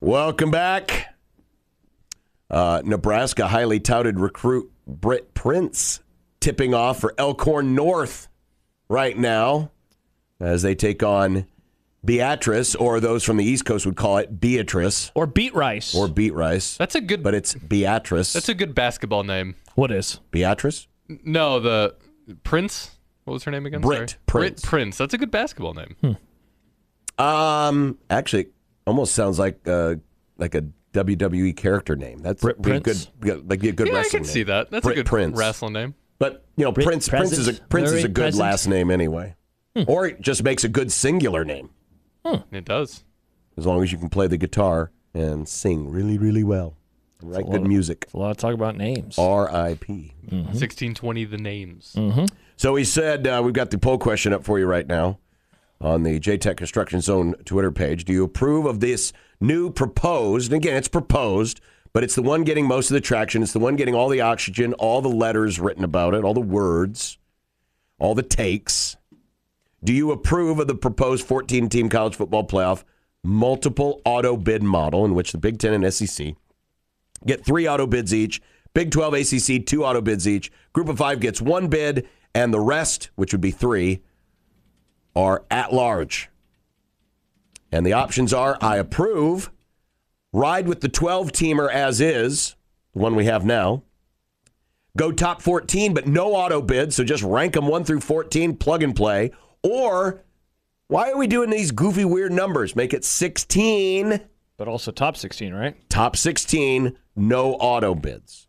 Welcome back. Uh, Nebraska highly touted recruit Britt Prince tipping off for Elkhorn North right now as they take on Beatrice, or those from the East Coast would call it Beatrice Or beet rice. or Beat Rice. That's a good. but it's Beatrice. that's a good basketball name. what is? Beatrice? No, the Prince. What was her name again? Britt Sorry. Prince. Britt Prince. That's a good basketball name. Um, actually, almost sounds like uh, like a WWE character name. That's Britt be a Prince? good, like be a good wrestling. Yeah, I wrestling can see that. That's Britt a good Prince. wrestling name. But you know, Britt Prince Prince is a Present. Prince is a good present. last name anyway, or it just makes a good singular name It does. as long as you can play the guitar and sing really really well, and write good music. A lot of talk about names. R.I.P. Mm-hmm. 1620 the names. So he said, uh, we've got the poll question up for you right now on the JTech Construction Zone Twitter page. Do you approve of this new proposed, and again, it's proposed, but it's the one getting most of the traction. It's the one getting all the oxygen, all the letters written about it, all the words, all the takes. Do you approve of the proposed 14 team college football playoff multiple auto bid model in which the Big Ten and SEC get three auto bids each. Big 12 ACC, two auto bids each. Group of five gets one bid, and the rest, which would be three, are at large. And the options are I approve, ride with the 12 teamer as is, the one we have now, go top 14, but no auto bids, so just rank them 1 through 14, plug and play. Or why are we doing these goofy, weird numbers? Make it 16 But also top 16, right? top 16, no auto bids.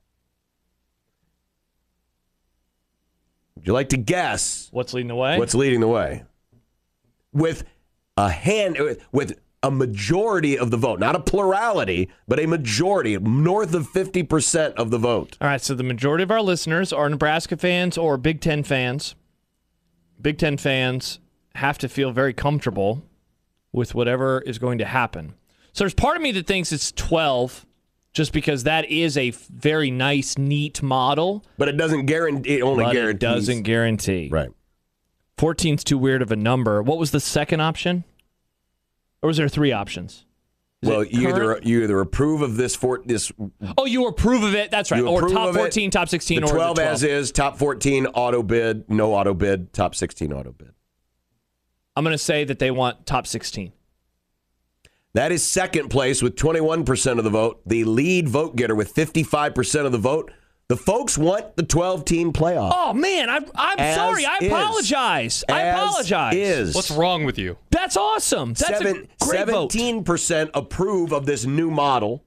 Would you like to guess What's leading the way? what's leading the way? With a hand, with a majority of the vote, not a plurality, but a majority, north of 50% of the vote. All right, so the majority of our listeners are Nebraska fans or Big Ten fans. Big Ten fans have to feel very comfortable with whatever is going to happen. So there's part of me that thinks it's 12, just because that is a very nice, neat model, But it doesn't guarantee, it only but it guarantees. doesn't guarantee. Right. 14's too weird of a number. What was the second option? Or was there three options? Is well, you either you either approve of this for this Oh, you approve of it. That's right. Or top of it, 14, top 16, the or 12 the 12. as is, top 14 auto bid, no auto bid, top 16 auto bid. I'm going to say that they want top 16. That is second place with 21% of the vote. The lead vote getter with 55% of the vote. The folks want the 12 team playoff. Oh man, I, I'm As sorry. I is. apologize. I apologize. Is. What's wrong with you? That's awesome. That's Seven, a great 17% approve of this new model.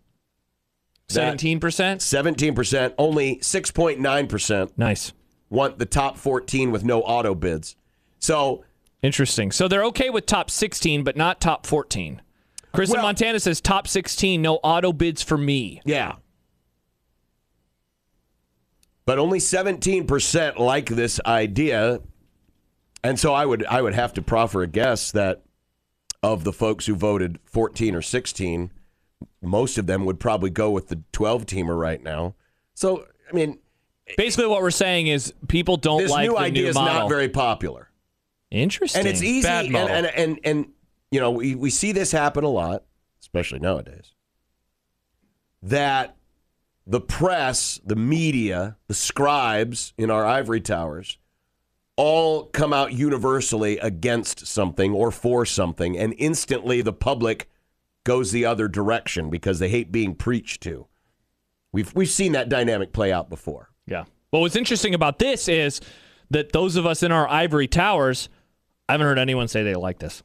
Seventeen percent. 17%. Only 6.9% Nice. want the top 14 with no auto bids. So Interesting. So they're okay with top 16, but not top 14. Chris Well- Montana says top 16, no auto bids for me. Yeah. But only 17% like this idea. And so I would I would have to proffer a guess that of the folks who voted 14 or 16, most of them would probably go with the 12 teamer right now. So, I mean, Basically, what we're saying is people don't this like new the idea new is model. not very popular. Interesting. And it's easy and, and, and and you know, we, we see this happen a lot, especially nowadays. That the press, the media, the scribes in our ivory towers all come out universally against something or for something, and instantly the public goes the other direction because they hate being preached to. We've we've seen that dynamic play out before. Yeah. But what's interesting about this is that those of us in our ivory towers, I haven't heard anyone say they like this.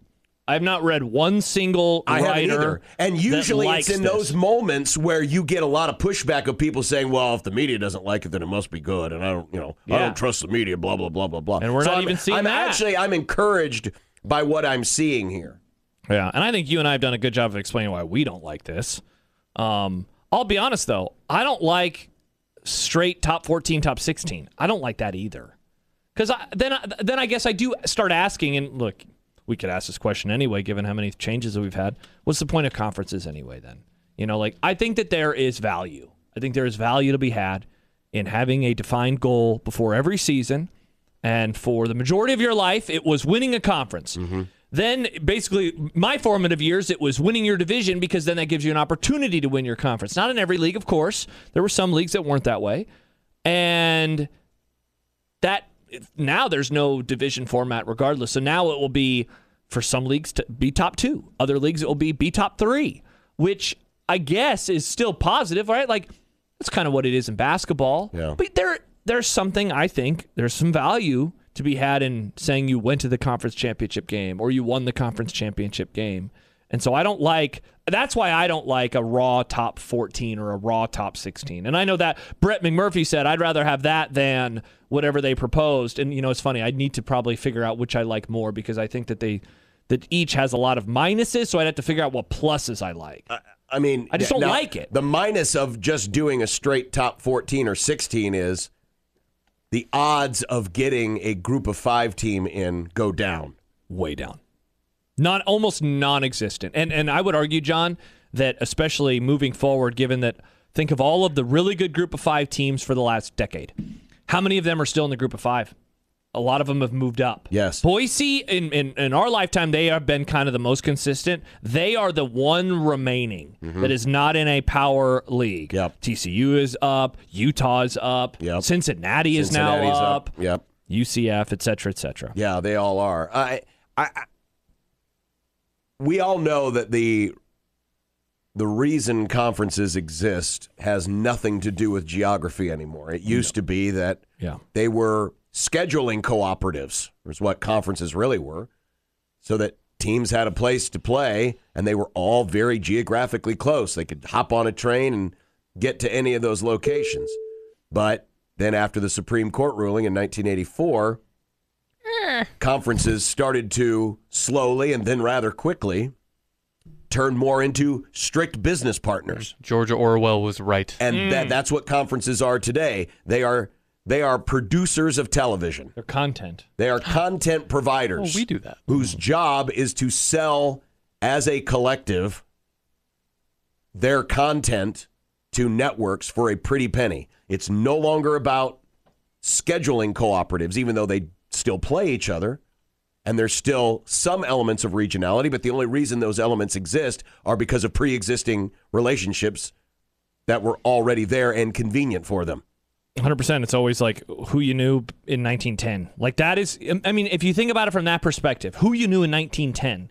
I've not read one single I haven't either. And usually it's in this. those moments where you get a lot of pushback of people saying, "Well, if the media doesn't like it, then it must be good." And I don't, you know, I don't trust the media. Blah blah blah blah blah. And we're not I'm- even seeing I'm that. Actually, I'm encouraged by what I'm seeing here. Yeah, and I think you and I have done a good job of explaining why we don't like this. Um, I'll be honest though, I don't like straight top 14, top 16. I don't like that either. Because then, I- then I guess I do start asking, and look, we could ask this question anyway, given how many changes that we've had. What's the point of conferences anyway? Then, you know, like I think that there is value. I think there is value to be had in having a defined goal before every season, and for the majority of your life, it was winning a conference. Mm-hmm. Then, basically, my formative years, it was winning your division because then that gives you an opportunity to win your conference. Not in every league, of course. There were some leagues that weren't that way. And that now there's no division format regardless. So now it will be for some leagues to be top two, other leagues it will be be top three, which I guess is still positive, right? Like that's kind of what it is in basketball. Yeah. But there there's something I think there's some value to be had in saying you went to the conference championship game or you won the conference championship game. And so I don't like that's why I don't like a raw top 14 or a raw top 16. And I know that Brett McMurphy said I'd rather have that than whatever they proposed. And you know it's funny, I need to probably figure out which I like more because I think that they that each has a lot of minuses, so I'd have to figure out what pluses I like. I mean, I just don't now, like it. The minus of just doing a straight top 14 or 16 is the odds of getting a group of five team in go down. way down. Not almost non-existent. And and I would argue, John, that especially moving forward, given that think of all of the really good group of five teams for the last decade. How many of them are still in the group of five? A lot of them have moved up. Yes. Boise, in, in, in our lifetime, they have been kind of the most consistent. They are the one remaining that is not in a power league. Mm-hmm. Yep. TCU is up. Utah's up. Yep. Cincinnati is Cincinnati's now up. Yep. UCF, et cetera, et cetera. Yeah, they all are. I, I, I, we all know that the the reason conferences exist has nothing to do with geography anymore. It used to be that Yeah. they were scheduling cooperatives, was what conferences really were, so that teams had a place to play and they were all very geographically close. They could hop on a train and get to any of those locations. But then after the Supreme Court ruling in 1984, conferences started to slowly and then rather quickly turn more into strict business partners. George Orwell was right. And that, hmm. that's what conferences are today. They are they are producers of television. Their content. They are content providers. Well, we do that. Whose job is to sell as a collective their content to networks for a pretty penny. It's no longer about scheduling cooperatives, even though they still play each other. And there's still some elements of regionality, but the only reason those elements exist are because of pre existing relationships that were already there and convenient for them. 100% it's always like who you knew in 1910 like that is i mean if you think about it from that perspective who you knew in 1910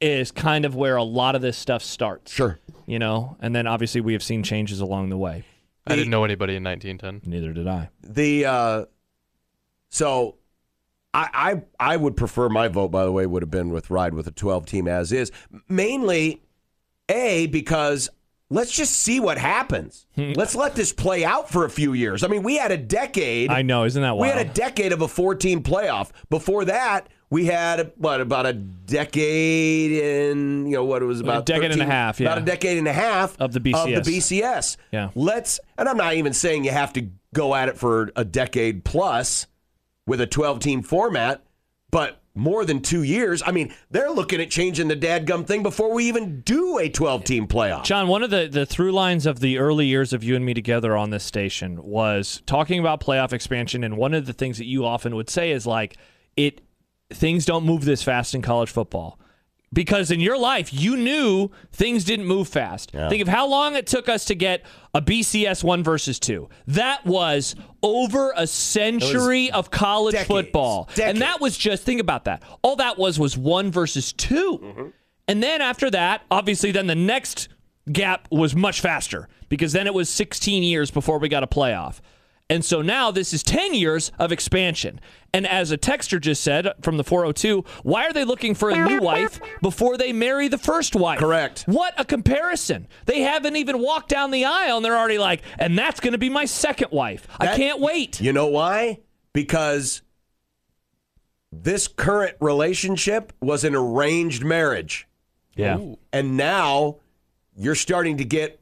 is kind of where a lot of this stuff starts Sure. you know and then obviously we have seen changes along the way I didn't know anybody in 1910. neither did i The uh, so I, I I would prefer my vote. By the way, would have been with ride with a twelve team as is. Mainly, a because let's just see what happens. let's let this play out for a few years. I mean, we had a decade. i know isn't that we wild had a decade of a four-team playoff. Before that, we had what about a decade in you know what it was about a decade and a 13 half, about a decade and a half Of the BCS. of the BCS. Yeah. Let's and I'm not even saying you have to go at it for a decade plus with a 12-team format, but more than two years. I mean, they're looking at changing the dadgum thing before we even do a 12-team playoff. John, one of the, the through lines of the early years of you and me together on this station was talking about playoff expansion, and one of the things that you often would say is like it things don't move this fast in college football. Because in your life, you knew things didn't move fast. Think of how long it took us to get a BCS one versus two. That was over a century of college decades. football. Decades. And that was just, think about that. All that was was one versus 2 mm-hmm. And then after that, obviously, then the next gap was much faster because then it was 16 years before we got a playoff. And so now this is 10 years of expansion. And as a texter just said from the 402, why are they looking for a new wife before they marry the first wife? Correct. What a comparison. They haven't even walked down the aisle and they're already like, and that's going to be my second wife. I can't wait. You know why? Because this current relationship was an arranged marriage. Yeah. And now you're starting to get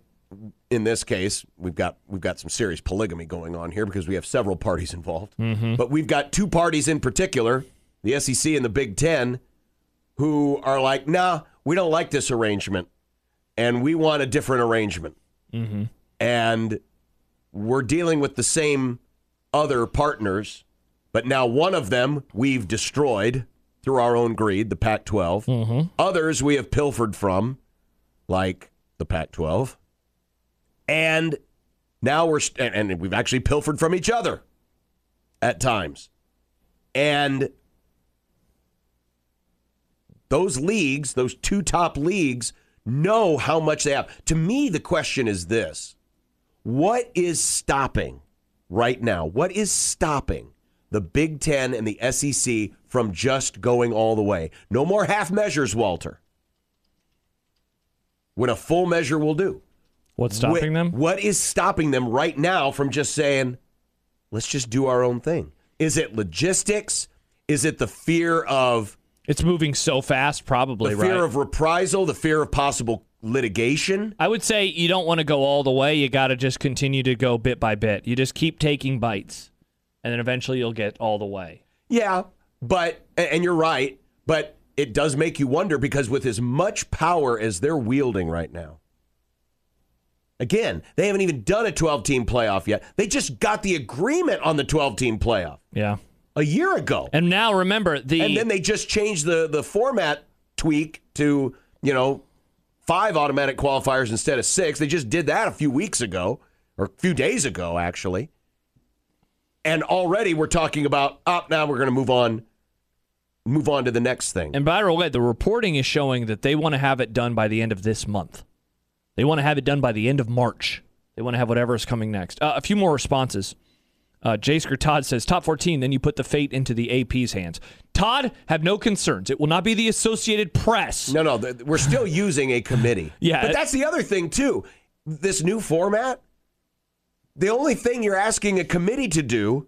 in this case, we've got we've got some serious polygamy going on here because we have several parties involved. Mm-hmm. But we've got two parties in particular, the SEC and the Big Ten, who are like, nah, we don't like this arrangement, and we want a different arrangement. Mm-hmm. And we're dealing with the same other partners, but now one of them we've destroyed through our own greed, the Pac 12. Mm-hmm. Others we have pilfered from, like the Pac 12. And now we're, and we've actually pilfered from each other at times. And those leagues, those two top leagues, know how much they have. To me, the question is this what is stopping right now? What is stopping the Big Ten and the SEC from just going all the way? No more half measures, Walter. When a full measure will do. What's stopping Wh- them? What is stopping them right now from just saying, let's just do our own thing? Is it logistics? Is it the fear of It's moving so fast, probably, the fear right? of reprisal, the fear of possible litigation? I would say you don't want to go all the way. You got to just continue to go bit by bit. You just keep taking bites, and then eventually you'll get all the way. Yeah, but and you're right, but it does make you wonder because with as much power as they're wielding right now. Again, they haven't even done a 12 team playoff yet. They just got the agreement on the 12 team playoff Yeah. a year ago. And now remember the And then they just changed the the format tweak to, you know, five automatic qualifiers instead of six. They just did that a few weeks ago or a few days ago actually. And already we're talking about up now we're going to move on move on to the next thing. And by the way, the reporting is showing that they want to have it done by the end of this month. They want to have it done by the end of March. They want to have whatever is coming next. Uh, a few more responses. Uh, Jasker Todd says top 14, then you put the fate into the AP's hands. Todd, have no concerns. It will not be the Associated Press. No, no, th- we're still using a committee. Yeah. But that's the other thing too. This new format, the only thing you're asking a committee to do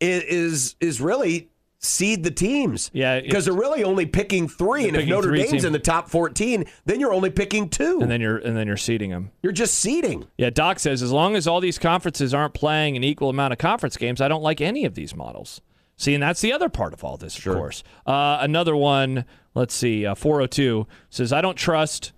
is is, is really seed the teams. Yeah, Because they're really only picking 3 and if Notre Dame's teams. in the top 14, then you're only picking 2. And then you're and then you're seeding them. you're just seeding. Yeah, Doc says as long as all these conferences aren't playing an equal amount of conference games, I don't like any of these models. See, and that's the other part of all this, of course. Uh, another one, let's see, uh, 402 says, I don't trust.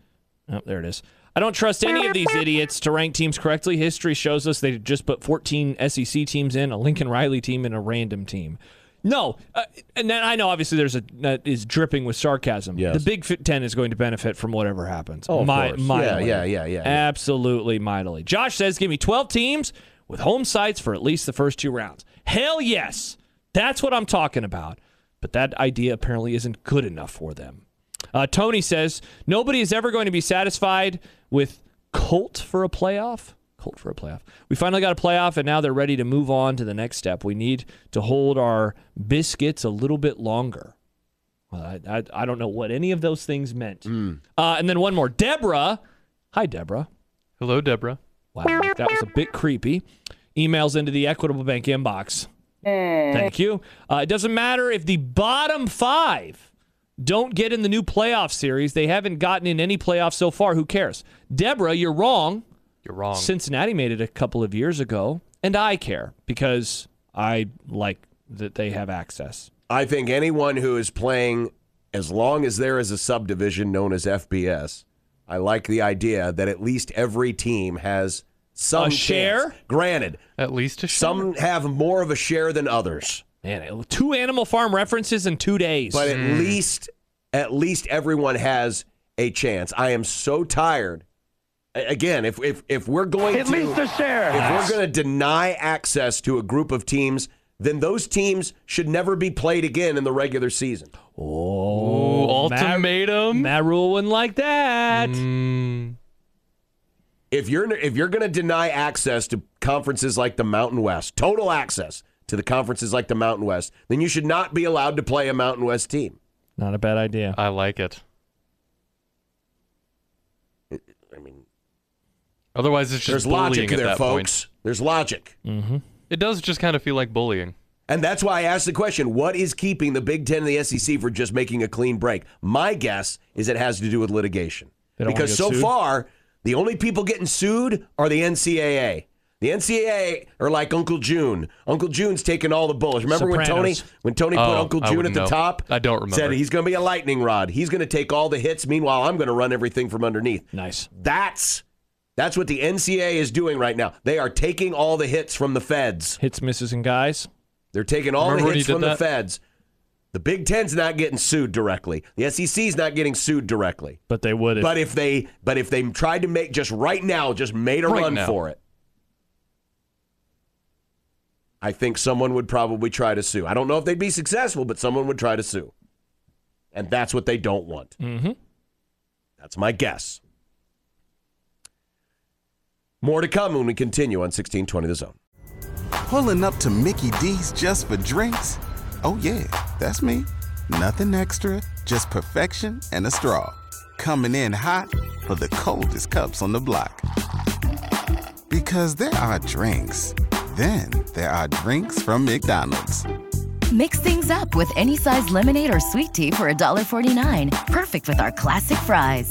Oh, there it is. I don't trust any of these idiots to rank teams correctly. History shows us they just put 14 SEC teams in, a Lincoln Riley team, and a random team. No, uh, and then I know obviously there's a that is dripping with sarcasm. Yes. The Big Fit Ten is going to benefit from whatever happens. Oh, of Mi- course. Yeah, mightily. yeah, yeah, yeah, yeah. Absolutely mightily. Josh says, give me 12 teams with home sites for at least the first two rounds. Hell yes. That's what I'm talking about. But that idea apparently isn't good enough for them. Uh, Tony says, nobody is ever going to be satisfied with Colt for a playoff. Colt for a playoff. We finally got a playoff, and now they're ready to move on to the next step. We need to hold our biscuits a little bit longer. Well, I, I, I don't know what any of those things meant. Uh, and then one more. Deborah. Hi, Deborah. Hello, Deborah. Wow, that was a bit creepy. Emails into the Equitable Bank inbox. Thank you. Uh, it doesn't matter if the bottom five don't get in the new playoff series. They haven't gotten in any playoffs so far. Who cares? Deborah, you're wrong. You're wrong. Cincinnati made it a couple of years ago, and I care because I like that they have access. I think anyone who is playing, as long as there is a subdivision known as FBS, I like the idea that at least every team has some A share? chance. Granted, At least a share. some have more of a share than others, Man, two Animal Farm references in two days. but at mm. least, at least everyone has a chance. I am so tired. A- Again, if if if we're going At to least a share. if we're going to deny access to a group of teams, then those teams should never be played again in the regular season. oh, Matt, ultimatum. Matt Rhule wouldn't like that. Mm, if you're if you're going to deny access to conferences like the Mountain West, total access to the conferences like the Mountain West, then you should not be allowed to play a Mountain West team. Not a bad idea. I like it. I mean, Otherwise, it's just there's bullying logic at there, that folks. There's logic. point. It does just kind of feel like bullying. And that's why I asked the question what is keeping the Big Ten and the SEC for just making a clean break? My guess is it has to do with litigation. They don't wanna Because so sued? far, The only people getting sued are the NCAA. The NCAA are like Uncle June. Uncle June's taking all the bullets. Remember when Tony when Tony put Oh, Uncle June at the know. top? I don't remember. Said he's going to be a lightning rod. He's going to take all the hits. Meanwhile, I'm going to run everything from underneath. Nice. That's that's what the NCA is doing right now. They are taking all the hits from the feds. Hits, misses, and guys. They're taking all Remember the hits from the feds. The Big Ten's not getting sued directly. The SEC's not getting sued directly. But they would. if- But if they but if they tried to make just right now, just made a Right run now. for it, I think someone would probably try to sue. I don't know if they'd be successful, but someone would try to sue. And that's what they don't want. Mhm. That's my guess. More to come when we continue on 1620 The Zone. Pulling up to Mickey D's just for drinks? Oh, yeah, that's me. Nothing extra, just perfection and a straw. Coming in hot for the coldest cups on the block. Because there are drinks, then there are drinks from McDonald's. Mix things up with any size lemonade or sweet tea for $1.49. Perfect with our classic fries.